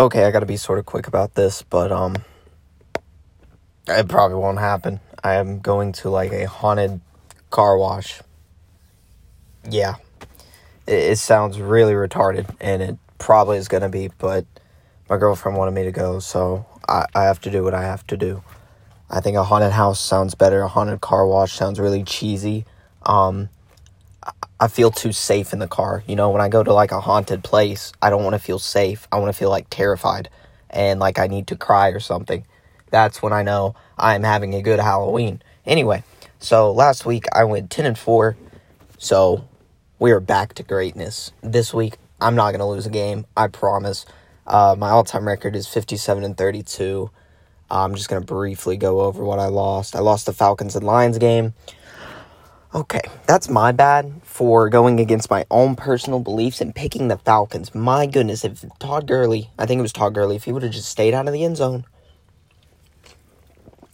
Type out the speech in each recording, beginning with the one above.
Okay, I gotta be sort of quick about this, but um, it probably won't happen. I am going to like a haunted car wash. Yeah, it, it sounds really retarded, and it probably is gonna be, but my girlfriend wanted me to go, so I, I have to do what I have to do. I think a haunted house sounds better. A haunted car wash sounds really cheesy. Um, I feel too safe in the car. You know, when I go to like a haunted place, I don't want to feel safe. I want to feel like terrified and like I need to cry or something. That's when I know I'm having a good Halloween. Anyway, so last week I went 10 and 4. So we are back to greatness. This week I'm not going to lose a game. I promise. Uh, my all-time record is 57 and 32. I'm just going to briefly go over what I lost. I lost the Falcons and Lions game. Okay, that's my bad for going against my own personal beliefs and picking the Falcons. My goodness, if Todd Gurley, I think it was Todd Gurley, if he would have just stayed out of the end zone,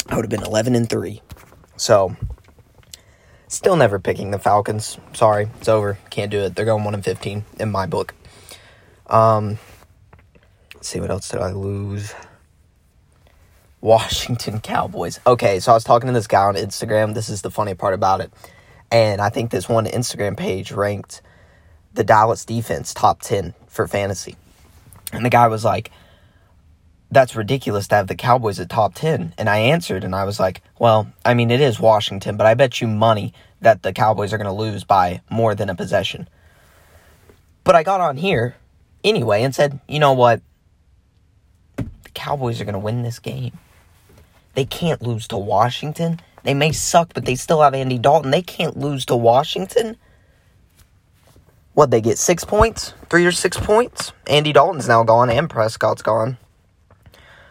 I would have been 11 and 3. So, still never picking the Falcons. Sorry, it's over. Can't do it. They're going 1 and 15 in my book. Um, let's see what else did I lose. Washington Cowboys. Okay, so I was talking to this guy on Instagram. This is the funny part about it. And I think this one Instagram page ranked the Dallas defense top 10 for fantasy. And the guy was like, that's ridiculous to have the Cowboys at top 10. And I answered and I was like, well, I mean, it is Washington, but I bet you money that the Cowboys are going to lose by more than a possession. But I got on here anyway and said, you know what? The Cowboys are going to win this game. They can't lose to Washington. They may suck, but they still have Andy Dalton. They can't lose to Washington. What, they get six points? Three or six points? Andy Dalton's now gone and Prescott's gone.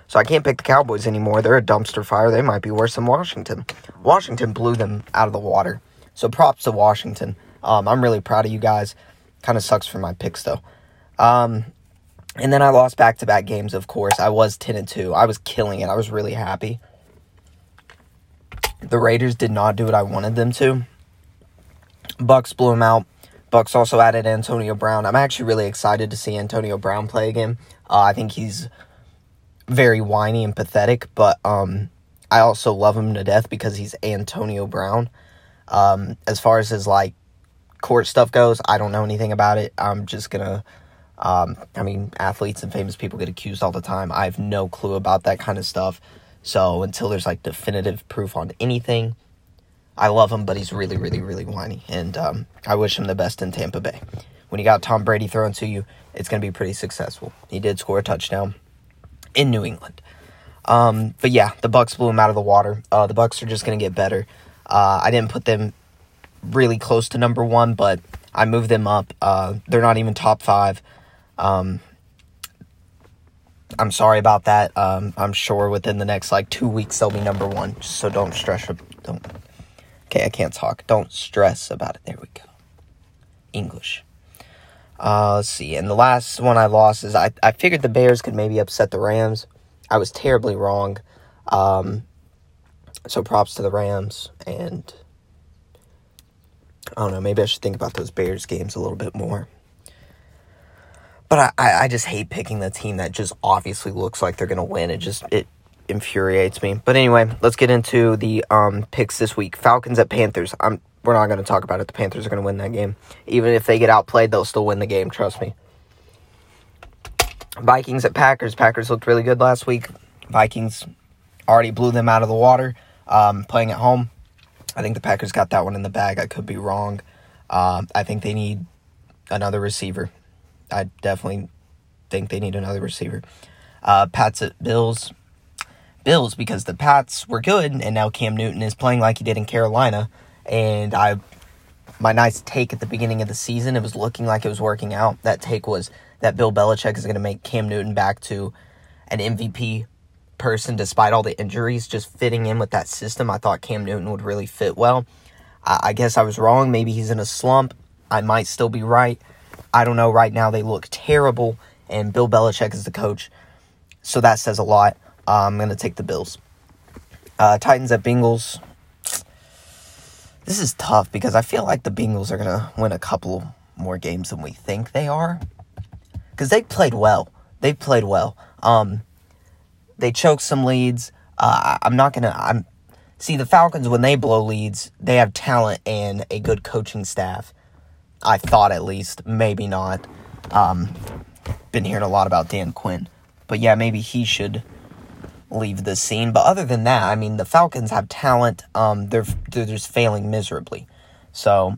So I can't pick the Cowboys anymore. They're a dumpster fire. They might be worse than Washington. Washington blew them out of the water. So props to Washington. Um, I'm really proud of you guys. Kind of sucks for my picks though. Um, and then I lost back to back games, of course. I was 10 and 2. I was killing it. I was really happy. The Raiders did not do what I wanted them to. Bucks blew them out. Bucks also added Antonio Brown. I'm actually really excited to see Antonio Brown play again. Uh, I think he's very whiny and pathetic, but um, I also love him to death because he's Antonio Brown. Um, as far as his like court stuff goes, I don't know anything about it. I'm just gonna. Um, I mean, athletes and famous people get accused all the time. I have no clue about that kind of stuff. So until there's like definitive proof on anything, I love him, but he's really, really, really whiny. And um, I wish him the best in Tampa Bay. When you got Tom Brady thrown to you, it's going to be pretty successful. He did score a touchdown in New England. Um, but yeah, the Bucks blew him out of the water. Uh, the Bucks are just going to get better. Uh, I didn't put them really close to number one, but I moved them up. Uh, they're not even top five. Um, I'm sorry about that. Um, I'm sure within the next like two weeks they'll be number one. So don't stress. Don't. Okay, I can't talk. Don't stress about it. There we go. English. Uh, let's see. And the last one I lost is I, I figured the Bears could maybe upset the Rams. I was terribly wrong. Um, so props to the Rams. And I don't know. Maybe I should think about those Bears games a little bit more. But I, I just hate picking the team that just obviously looks like they're to win. It just it infuriates me. But anyway, let's get into the um, picks this week. Falcons at Panthers. I'm we're not to talk about it. The Panthers are to win that game. Even if they get outplayed, they'll still win the game. Trust me. Vikings at Packers. Packers looked really good last week. Vikings already blew them out of the water. Um, playing at home, I think the Packers got that one in the bag. I could be wrong. Um, I think they need another receiver. I definitely think they need another receiver. Uh, Pats at Bills. Bills because the Pats were good, and now Cam Newton is playing like he did in Carolina. And I, my nice take at the beginning of the season, it was looking like it was working out. That take was that Bill Belichick is going to make Cam Newton back to an MVP person despite all the injuries, just fitting in with that system. I thought Cam Newton would really fit well. I, I guess I was wrong. Maybe he's in a slump. I might still be right. I don't know. Right now, they look terrible, and Bill Belichick is the coach, so that says a lot. Uh, I'm going to take the Bills. Uh, Titans at Bengals. This is tough because I feel like the Bengals are going to win a couple more games than we think they are. Because they played well. They've played well. Um, they choked some leads. Uh, I'm not gonna. I'm see the Falcons when they blow leads, they have talent and a good coaching staff. I thought at least, maybe not. Um, been hearing a lot about Dan Quinn, but yeah, maybe he should leave the scene. But other than that, I mean, the Falcons have talent. Um, they're they're just failing miserably. So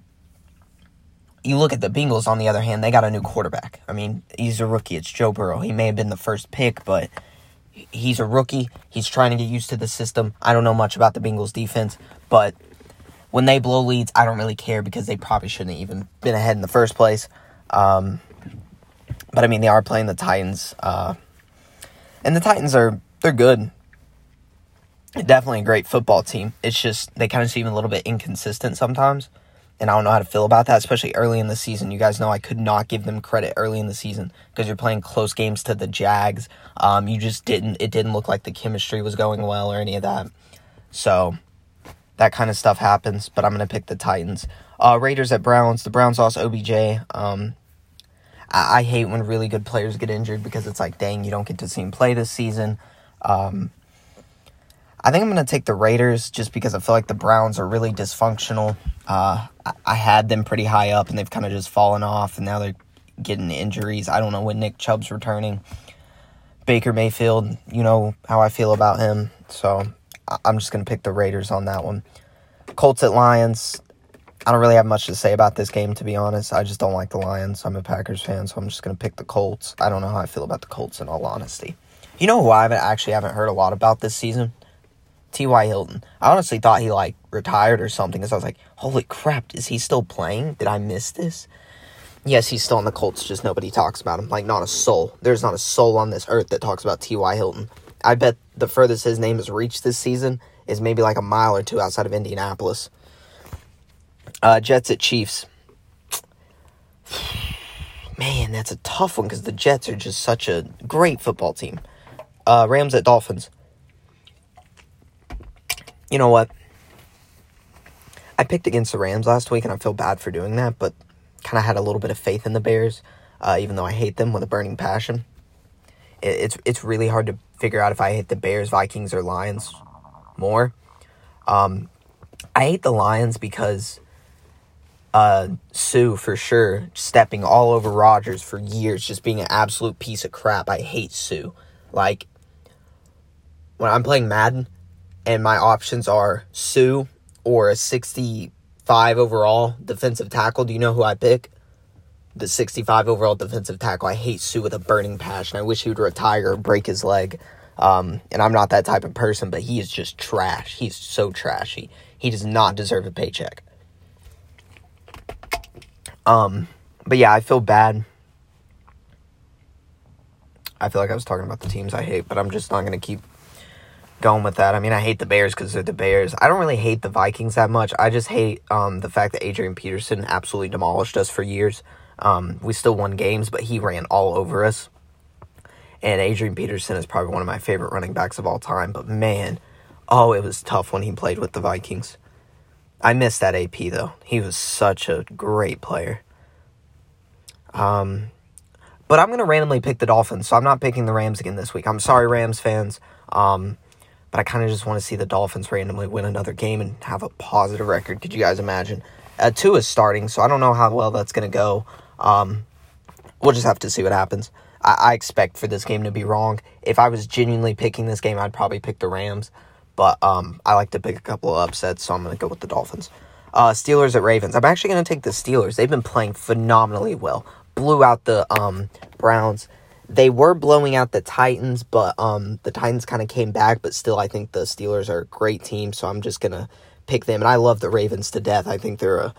you look at the Bengals. On the other hand, they got a new quarterback. I mean, he's a rookie. It's Joe Burrow. He may have been the first pick, but he's a rookie. He's trying to get used to the system. I don't know much about the Bengals defense, but when they blow leads, I don't really care because they probably shouldn't have even been ahead in the first place. Um, but I mean, they are playing the Titans, uh, and the Titans are they're good. Definitely a great football team. It's just they kind of seem a little bit inconsistent sometimes, and I don't know how to feel about that, especially early in the season. You guys know I could not give them credit early in the season because you're playing close games to the Jags. Um, you just didn't. It didn't look like the chemistry was going well or any of that. So that kind of stuff happens. But I'm gonna pick the Titans. Uh, Raiders at Browns. The Browns lost OBJ. Um, I, I hate when really good players get injured because it's like, dang, you don't get to see him play this season. Um, I think I'm going to take the Raiders just because I feel like the Browns are really dysfunctional. Uh, I, I, had them pretty high up and they've kind of just fallen off, and now they're getting injuries. I don't know when Nick Chubb's returning. Baker Mayfield, you know how I feel about him. So I'm just going to pick the Raiders on that one. Colts at Lions. I don't really have much to say about this game, to be honest. I just don't like the Lions. I'm a Packers fan, so I'm just going to pick the Colts. I don't know how I feel about the Colts, in all honesty. You know who I haven't actually haven't heard a lot about this season? T.Y. Hilton. I honestly thought he like retired or something because I was like, holy crap, is he still playing? Did I miss this? Yes, he's still on the Colts, just nobody talks about him. Like, not a soul. There's not a soul on this earth that talks about T.Y. Hilton. I bet the furthest his name has reached this season is maybe like a mile or two outside of Indianapolis. Uh, Jets at Chiefs. Man, that's a tough one because the Jets are just such a great football team. Uh, Rams at Dolphins. You know what? I picked against the Rams last week, and I feel bad for doing that, but kind of had a little bit of faith in the Bears, uh, even though I hate them with a burning passion. It, it's it's really hard to figure out if I hate the Bears, Vikings, or Lions more. Um, I hate the Lions because uh, Suh for sure stepping all over Rodgers for years, just being an absolute piece of crap. I hate Suh. Like when I'm playing Madden and my options are Suh or a 65 overall defensive tackle, do you know who I pick? The 65 overall defensive tackle. I hate Suh with a burning passion. I wish he would retire or break his leg. Um, and I'm not that type of person, but he is just trash. He's so trashy. He does not deserve a paycheck. Um, but yeah, I feel bad I feel like I was talking about the teams I hate, but I'm just not going to keep going with that. I mean, I hate the Bears because they're the Bears. I don't really hate the Vikings that much. I just hate um, the fact that Adrian Peterson absolutely demolished us for years. Um, we still won games, but he ran all over us. And Adrian Peterson is probably one of my favorite running backs of all time. But man, oh, it was tough when he played with the Vikings. I missed that AP though. He was such a great player. Um, but I'm to randomly pick the Dolphins, so I'm not picking the Rams again this week. I'm sorry, Rams fans. Um, but I kind of just want to see the Dolphins randomly win another game and have a positive record. Could you guys imagine? Uh, Tua is starting, so I don't know how well that's to go. Um, we'll just have to see what happens. I-, I expect for this game to be wrong. If I was genuinely picking this game, I'd probably pick the Rams. But um, I like to pick a couple of upsets, so I'm going to go with the Dolphins. Uh, Steelers at Ravens. I'm actually going to take the Steelers. They've been playing phenomenally well blew out the um, Browns. They were blowing out the Titans, but um, the Titans kind of came back. But still, I think the Steelers are a great team, so I'm just gonna pick them. And I love the Ravens to death. I think they're a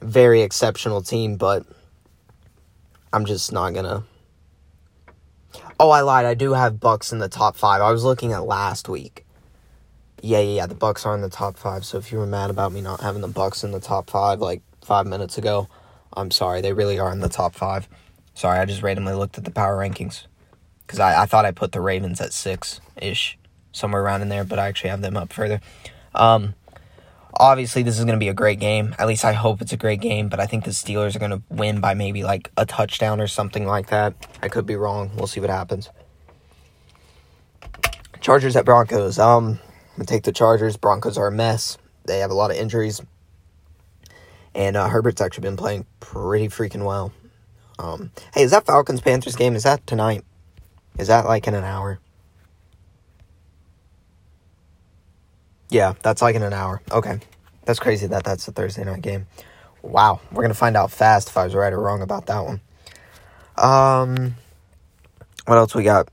very exceptional team, but I'm just not gonna. Oh, I lied. I do have Bucks in the top five. I was looking at last week. Yeah, yeah, yeah. The Bucks are in the top five. So if you were mad about me not having the Bucks in the top five like five minutes ago, I'm sorry, they really are in the top five. Sorry, I just randomly looked at the power rankings because I, I thought I put the Ravens at six ish, somewhere around in there, but I actually have them up further. Um, Obviously, this is going to be a great game. At least I hope it's a great game, but I think the Steelers are going to win by maybe like a touchdown or something like that. I could be wrong. We'll see what happens. Chargers at Broncos. Um, to take the Chargers. Broncos are a mess. They have a lot of injuries. And uh, Herbert's actually been playing pretty freaking well. Um, hey, is that Falcons Panthers game? Is that tonight? Is that like in an hour? Yeah, that's like in an hour. Okay. That's crazy that that's a Thursday night game. Wow. We're going to find out fast if I was right or wrong about that one. Um, what else we got?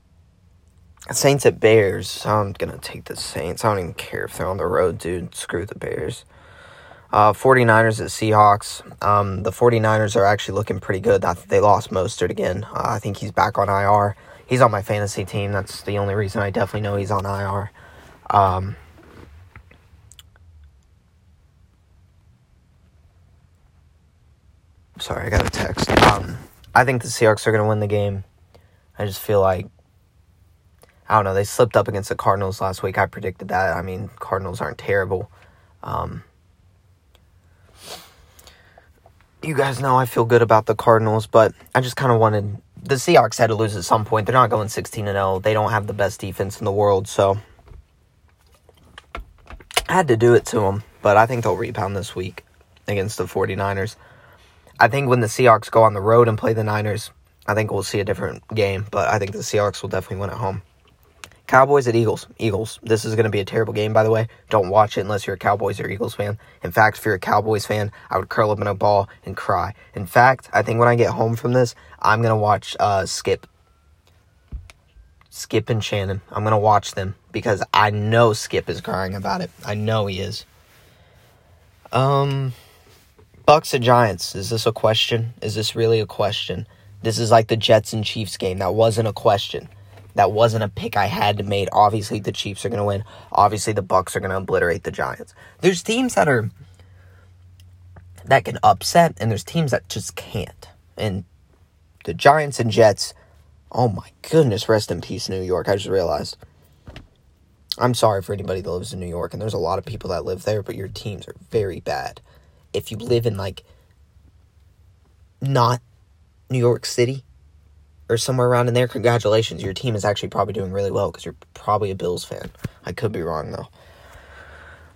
Saints at Bears. I'm going to take the Saints. I don't even care if they're on the road, dude. Screw the Bears. Uh, 49ers at Seahawks. Um, the 49ers are actually looking pretty good. They lost Mostert again. Uh, I think he's back on IR. He's on my fantasy team. That's the only reason I definitely know he's on IR. Um, sorry, I got a text. Um, I think the Seahawks are going to win the game. I just feel like I don't know. They slipped up against the Cardinals last week. I predicted that. I mean, Cardinals aren't terrible. Um, you guys know I feel good about the Cardinals, but I just kind of wanted the Seahawks had to lose at some point. They're not going 16 and 0. They don't have the best defense in the world, so I had to do it to them, but I think they'll rebound this week against the 49ers. I think when the Seahawks go on the road and play the Niners, I think we'll see a different game, but I think the Seahawks will definitely win at home. Cowboys at Eagles. Eagles. This is going to be a terrible game, by the way. Don't watch it unless you're a Cowboys or Eagles fan. In fact, if you're a Cowboys fan, I would curl up in a ball and cry. In fact, I think when I get home from this, I'm going to watch uh, Skip. Skip and Shannon. I'm going to watch them because I know Skip is crying about it. I know he is. Um, Bucks and Giants. Is this a question? Is this really a question? This is like the Jets and Chiefs game. That wasn't a question. That wasn't a pick I had to make. Obviously, the Chiefs are going to win. Obviously, the Bucks are going to obliterate the Giants. There's teams that are that can upset, and there's teams that just can't. And the Giants and Jets. Oh my goodness, rest in peace, New York. I just realized. I'm sorry for anybody that lives in New York, and there's a lot of people that live there, but your teams are very bad. If you live in like not New York City, or somewhere around in there, congratulations. Your team is actually probably doing really well because you're probably a Bills fan. I could be wrong though.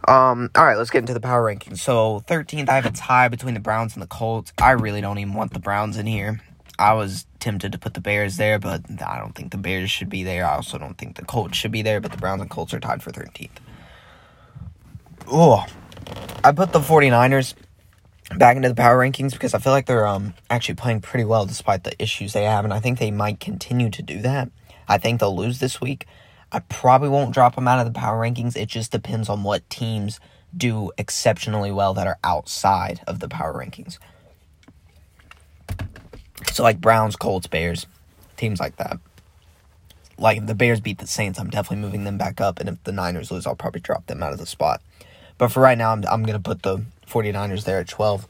Um, all right, let's get into the power rankings. So, 13th, I have a tie between the Browns and the Colts. I really don't even want the Browns in here. I was tempted to put the Bears there, but I don't think the Bears should be there. I also don't think the Colts should be there, but the Browns and Colts are tied for 13th. Oh, I put the 49ers back into the power rankings because I feel like they're um, actually playing pretty well despite the issues they have, and I think they might continue to do that. I think they'll lose this week. I probably won't drop them out of the power rankings. It just depends on what teams do exceptionally well that are outside of the power rankings. So, like Browns, Colts, Bears, teams like that. Like if the Bears beat the Saints, I'm definitely moving them back up, and if the Niners lose, I'll probably drop them out of the spot. But for right now, I'm, I'm going to put the 49ers there at 12.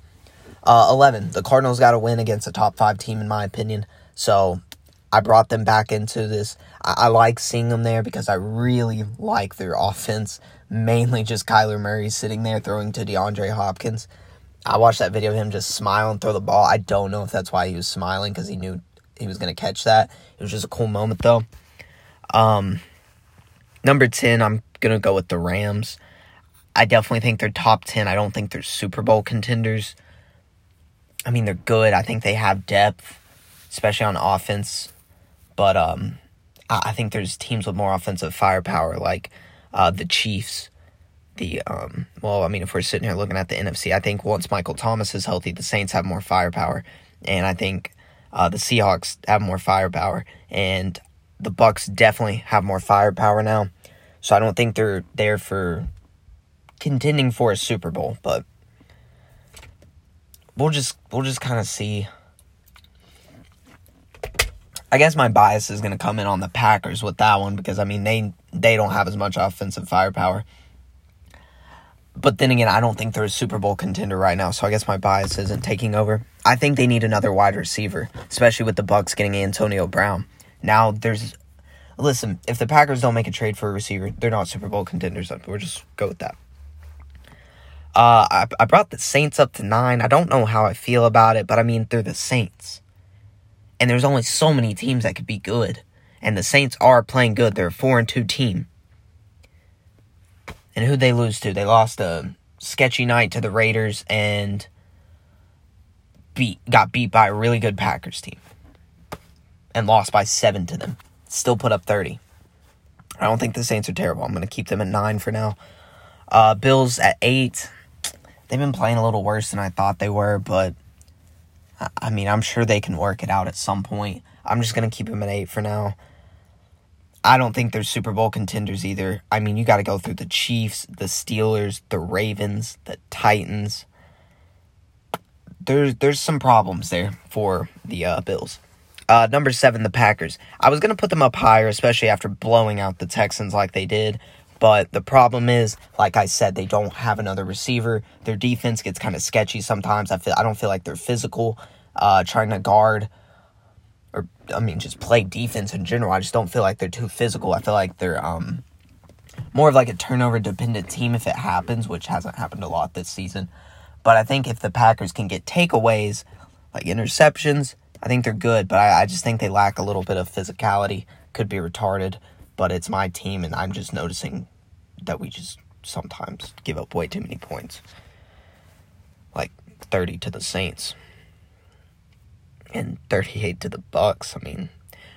Uh, 11, the Cardinals got to win against a top five team, in my opinion. So I brought them back into this. I, I like seeing them there because I really like their offense. Mainly just Kyler Murray sitting there throwing to DeAndre Hopkins. I watched that video of him just smile and throw the ball. I don't know if that's why he was smiling because he knew he was going to catch that. It was just a cool moment, though. Um, number 10, I'm going to go with the Rams. I definitely think they're top 10. I don't think they're Super Bowl contenders. I mean, they're good. I think they have depth, especially on offense. But um, I think there's teams with more offensive firepower, like uh, the Chiefs. The um, well, I mean, if we're sitting here looking at the NFC, I think once Michael Thomas is healthy, the Saints have more firepower, and I think uh, the Seahawks have more firepower, and the Bucks definitely have more firepower now. So I don't think they're there for contending for a Super Bowl, but we'll just we'll just kind of see. I guess my bias is going to come in on the Packers with that one because I mean they they don't have as much offensive firepower. But then again, I don't think they're a Super Bowl contender right now, so I guess my bias isn't taking over. I think they need another wide receiver, especially with the Bucks getting Antonio Brown. Now there's listen, if the Packers don't make a trade for a receiver, they're not Super Bowl contenders. We'll just go with that. Uh, I, I brought the Saints up to nine. I don't know how I feel about it, but I mean, they're the Saints. And there's only so many teams that could be good. And the Saints are playing good. They're a 4 and 2 team. And who'd they lose to? They lost a sketchy night to the Raiders and beat got beat by a really good Packers team. And lost by 7 to them. Still put up 30. I don't think the Saints are terrible. I'm going to keep them at 9 for now. Uh, Bills at 8 they've been playing a little worse than I thought they were, but I mean, I'm sure they can work it out at some point. I'm just going to keep them at eight for now. I don't think they're Super Bowl contenders either. I mean, you got to go through the Chiefs, the Steelers, the Ravens, the Titans. There's there's some problems there for the uh, Bills. Uh, number seven, the Packers. I was gonna put them up higher, especially after blowing out the Texans like they did. But the problem is, like I said, they don't have another receiver. Their defense gets kind of sketchy sometimes. I feel I don't feel like they're physical, uh, trying to guard or I mean just play defense in general. I just don't feel like they're too physical. I feel like they're um more of like a turnover dependent team if it happens, which hasn't happened a lot this season. But I think if the Packers can get takeaways, like interceptions, I think they're good. But I, I just think they lack a little bit of physicality. Could be retarded but it's my team, and I'm just noticing that we just sometimes give up way too many points. Like 30 to the Saints and 38 to the Bucks. I mean,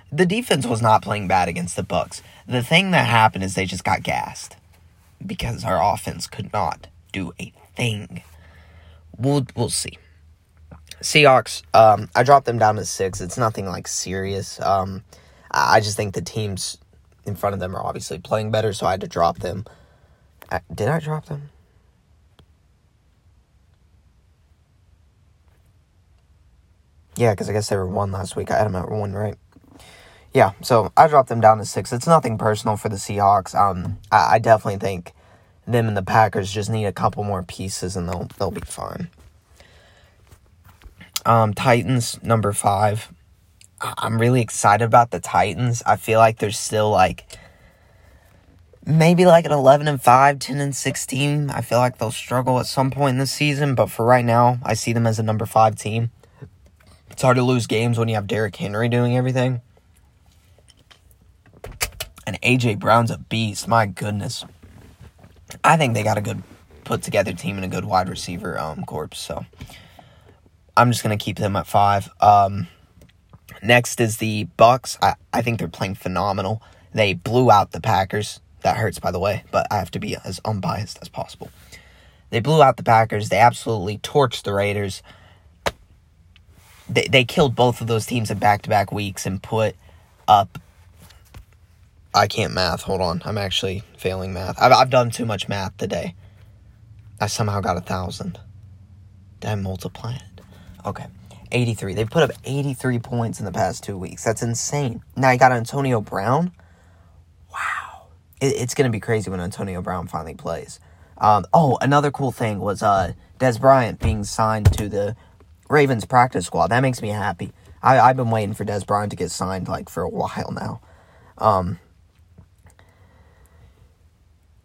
the defense was not playing bad against the Bucks. The thing that happened is they just got gassed because our offense could not do a thing. We'll we'll see. Seahawks, um, I dropped them down to six. It's nothing like serious. Um, I just think the team's in front of them are obviously playing better, so I had to drop them. Did I drop them? Yeah, because I guess they were one last week. I had them at one, right? Yeah, so I dropped them down to six. It's nothing personal for the Seahawks. Um, I, I definitely think them and the Packers just need a couple more pieces, and they'll they'll be fine. Um, Titans number five. I'm really excited about the Titans. I feel like they're still like maybe like an 11 and 5, 10 and 16. I feel like they'll struggle at some point in the season, but for right now, I see them as a number 5 team. It's hard to lose games when you have Derrick Henry doing everything. And AJ Brown's a beast. My goodness. I think they got a good put together team and a good wide receiver um corps, so I'm just going to keep them at 5. Um Next is the Bucks. I, I think they're playing phenomenal. They blew out the Packers. That hurts, by the way, but I have to be as unbiased as possible. They blew out the Packers. They absolutely torched the Raiders. They, they killed both of those teams in back to back weeks and put up. I can't math. Hold on. I'm actually failing math. I've, I've done too much math today. I somehow got a thousand. Did I multiply it? Okay. 83. They've put up 83 points in the past two weeks. That's insane. Now you got Antonio Brown. Wow. It, it's going to be crazy when Antonio Brown finally plays. Um, oh, another cool thing was uh, Dez Bryant being signed to the Ravens practice squad. That makes me happy. I, I've been waiting for Dez Bryant to get signed like for a while now. Um,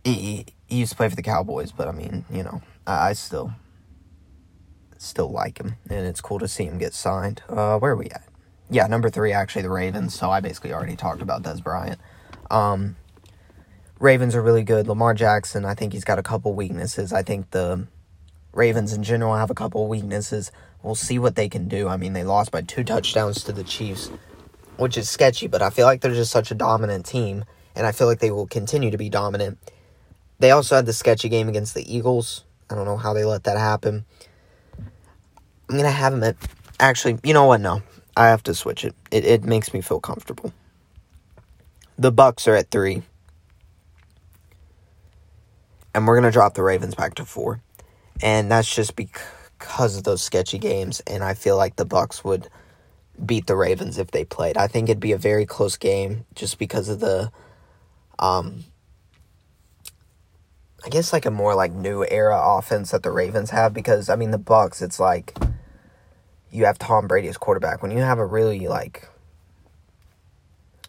he, he used to play for the Cowboys, but I mean, you know, I, I still still like him, and it's cool to see him get signed. Uh, where are we at? Yeah, number three, actually, the Ravens. So I basically already talked about Dez Bryant. Um, Ravens are really good. Lamar Jackson, I think he's got a couple weaknesses. I think the Ravens in general have a couple weaknesses. We'll see what they can do. I mean, they lost by two touchdowns to the Chiefs, which is sketchy, but I feel like they're just such a dominant team, and I feel like they will continue to be dominant. They also had the sketchy game against the Eagles. I don't know how they let that happen. I'm gonna have him at. Actually, you know what? No, I have to switch it. It it makes me feel comfortable. The Bucks are at three, and we're gonna drop the Ravens back to four, and that's just because of those sketchy games. And I feel like the Bucks would beat the Ravens if they played. I think it'd be a very close game just because of the um I guess like a more like new era offense that the Ravens have because I mean the Bucks it's like you have Tom Brady as quarterback. When you have a really like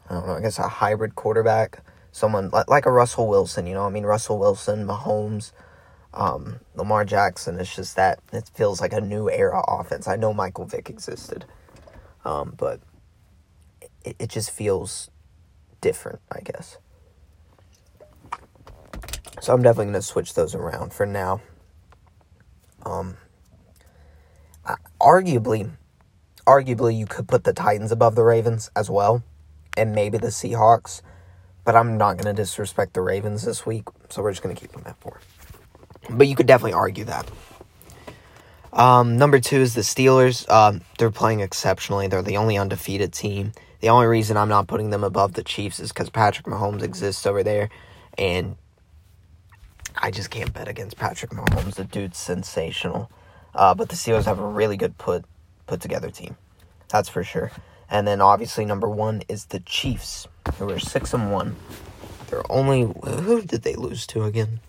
I don't know, I guess a hybrid quarterback, someone like, like a Russell Wilson, you know, I mean Russell Wilson, Mahomes, Um, Lamar Jackson it's just that it feels like a new era offense. I know Michael Vick existed, um, but it, it just feels different, I guess. So I'm definitely going to switch those around for now. Um, arguably, arguably you could put the Titans above the Ravens as well, and maybe the Seahawks. But I'm not going to disrespect the Ravens this week, so we're just going to keep them at four. But you could definitely argue that. Um, number two is the Steelers. Um, they're playing exceptionally. They're the only undefeated team. The only reason I'm not putting them above the Chiefs is because Patrick Mahomes exists over there, and I just can't bet against Patrick Mahomes. The dude's sensational. Uh, but the Steelers have a really good put put together team. That's for sure. And then obviously number one is the Chiefs, who are six and one. They're only who did they lose to again?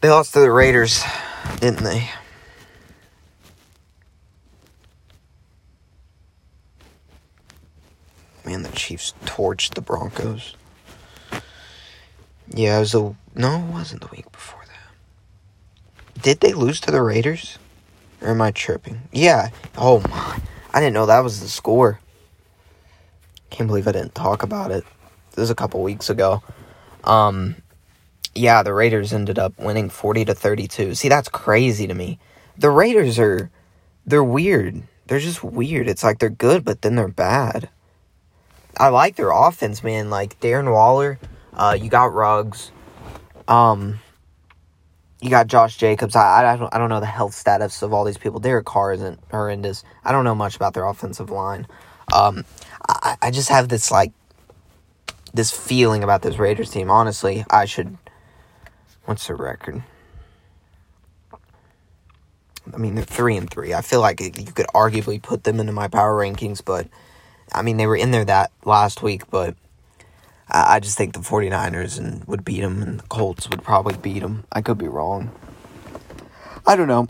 They lost to the Raiders, didn't they? Man, the Chiefs torched the Broncos. Yeah, it was a no, it wasn't the week before. Did they lose to the Raiders? Or am I tripping? Yeah. Oh my. I didn't know that was the score. Can't believe I didn't talk about it. This was a couple weeks ago. Um yeah, the Raiders ended up winning 40 to 32. See, that's crazy to me. The Raiders are they're weird. They're just weird. It's like they're good, but then they're bad. I like their offense, man. Like Darren Waller, uh, you got Ruggs. Um, you got Josh Jacobs. I, I don't I don't know the health status of all these people. Derek Carr isn't horrendous. I don't know much about their offensive line. Um, I, I just have this like this feeling about this Raiders team. Honestly, I should. What's their record? I mean, they're three and three. I feel like you could arguably put them into my power rankings, but I mean, they were in there that last week, but I, just think the 49ers and would beat them, and the Colts would probably beat them. I could be wrong. I don't know.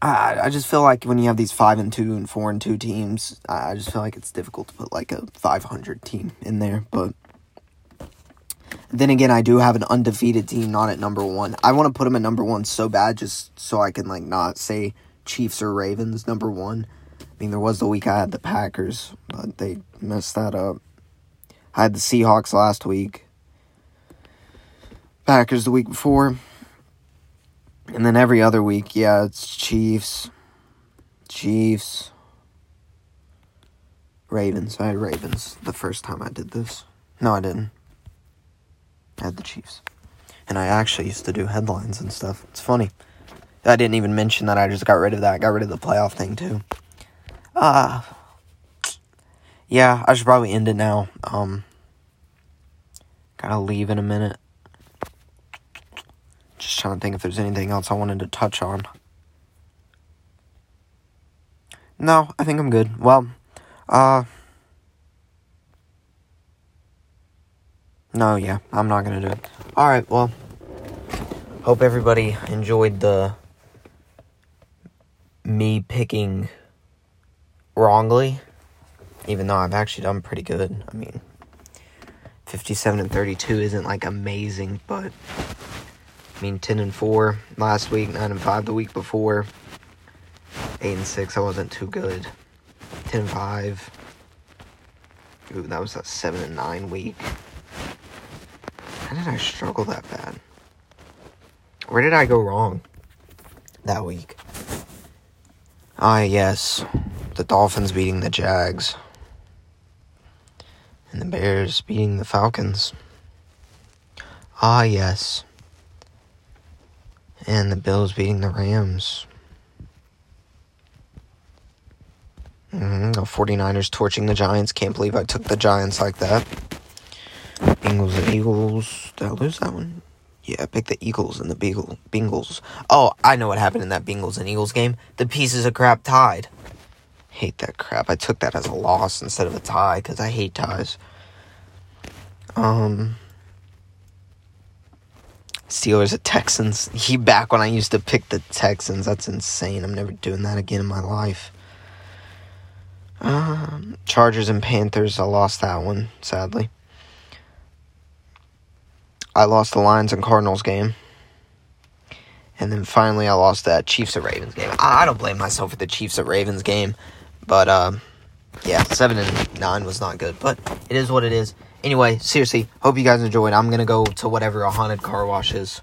I I just feel like when you have these five and two and four and two teams, I just feel like it's difficult to put like a 500 team in there. But then again, I do have an undefeated team not at number one. I want to put them at number one so bad, just so I can like not say Chiefs or Ravens number one. I mean, there was the week I had the Packers, but they messed that up. I had the Seahawks last week. Packers the week before. And then every other week, yeah, it's Chiefs. Chiefs. Ravens. I had Ravens the first time I did this. No, I didn't. I had the Chiefs. And I actually used to do headlines and stuff. It's funny. I didn't even mention that I just got rid of that. I got rid of the playoff thing too. Ah. Uh, yeah, I should probably end it now. Um, gotta leave in a minute. Just trying to think if there's anything else I wanted to touch on. No, I think I'm good. Well, uh. No, yeah, I'm not gonna do it. Alright, well. Hope everybody enjoyed the. me picking wrongly even though I've actually done pretty good. I mean, 57 and 32 isn't like amazing, but I mean, 10 and 4 last week, 9 and 5 the week before, 8 and 6, I wasn't too good. 10 and 5. Ooh, that was a 7 and 9 week. How did I struggle that bad? Where did I go wrong that week? Ah, yes. The Dolphins beating the Jags and the Bears beating the Falcons. Ah, yes. And the Bills beating the Rams. Mm-hmm. The 49ers torching the Giants. Can't believe I took the Giants like that. Bengals and Eagles. Did I lose that one? Yeah, I picked the Eagles and the Beagle, Bengals. Oh, I know what happened in that Bengals and Eagles game. The pieces of crap tied. Hate that crap. I took that as a loss instead of a tie because I hate ties. Um, Steelers at Texans. He back when I used to pick the Texans. That's insane. I'm never doing that again in my life. Um, Chargers and Panthers. I lost that one, sadly. I lost the Lions and Cardinals game. And then finally, I lost that Chiefs at Ravens game. I, I don't blame myself for the Chiefs at Ravens game, but uh, yeah, seven and nine was not good. But it is what it is. Anyway, seriously, hope you guys enjoyed. I'm gonna go to whatever a haunted car wash is.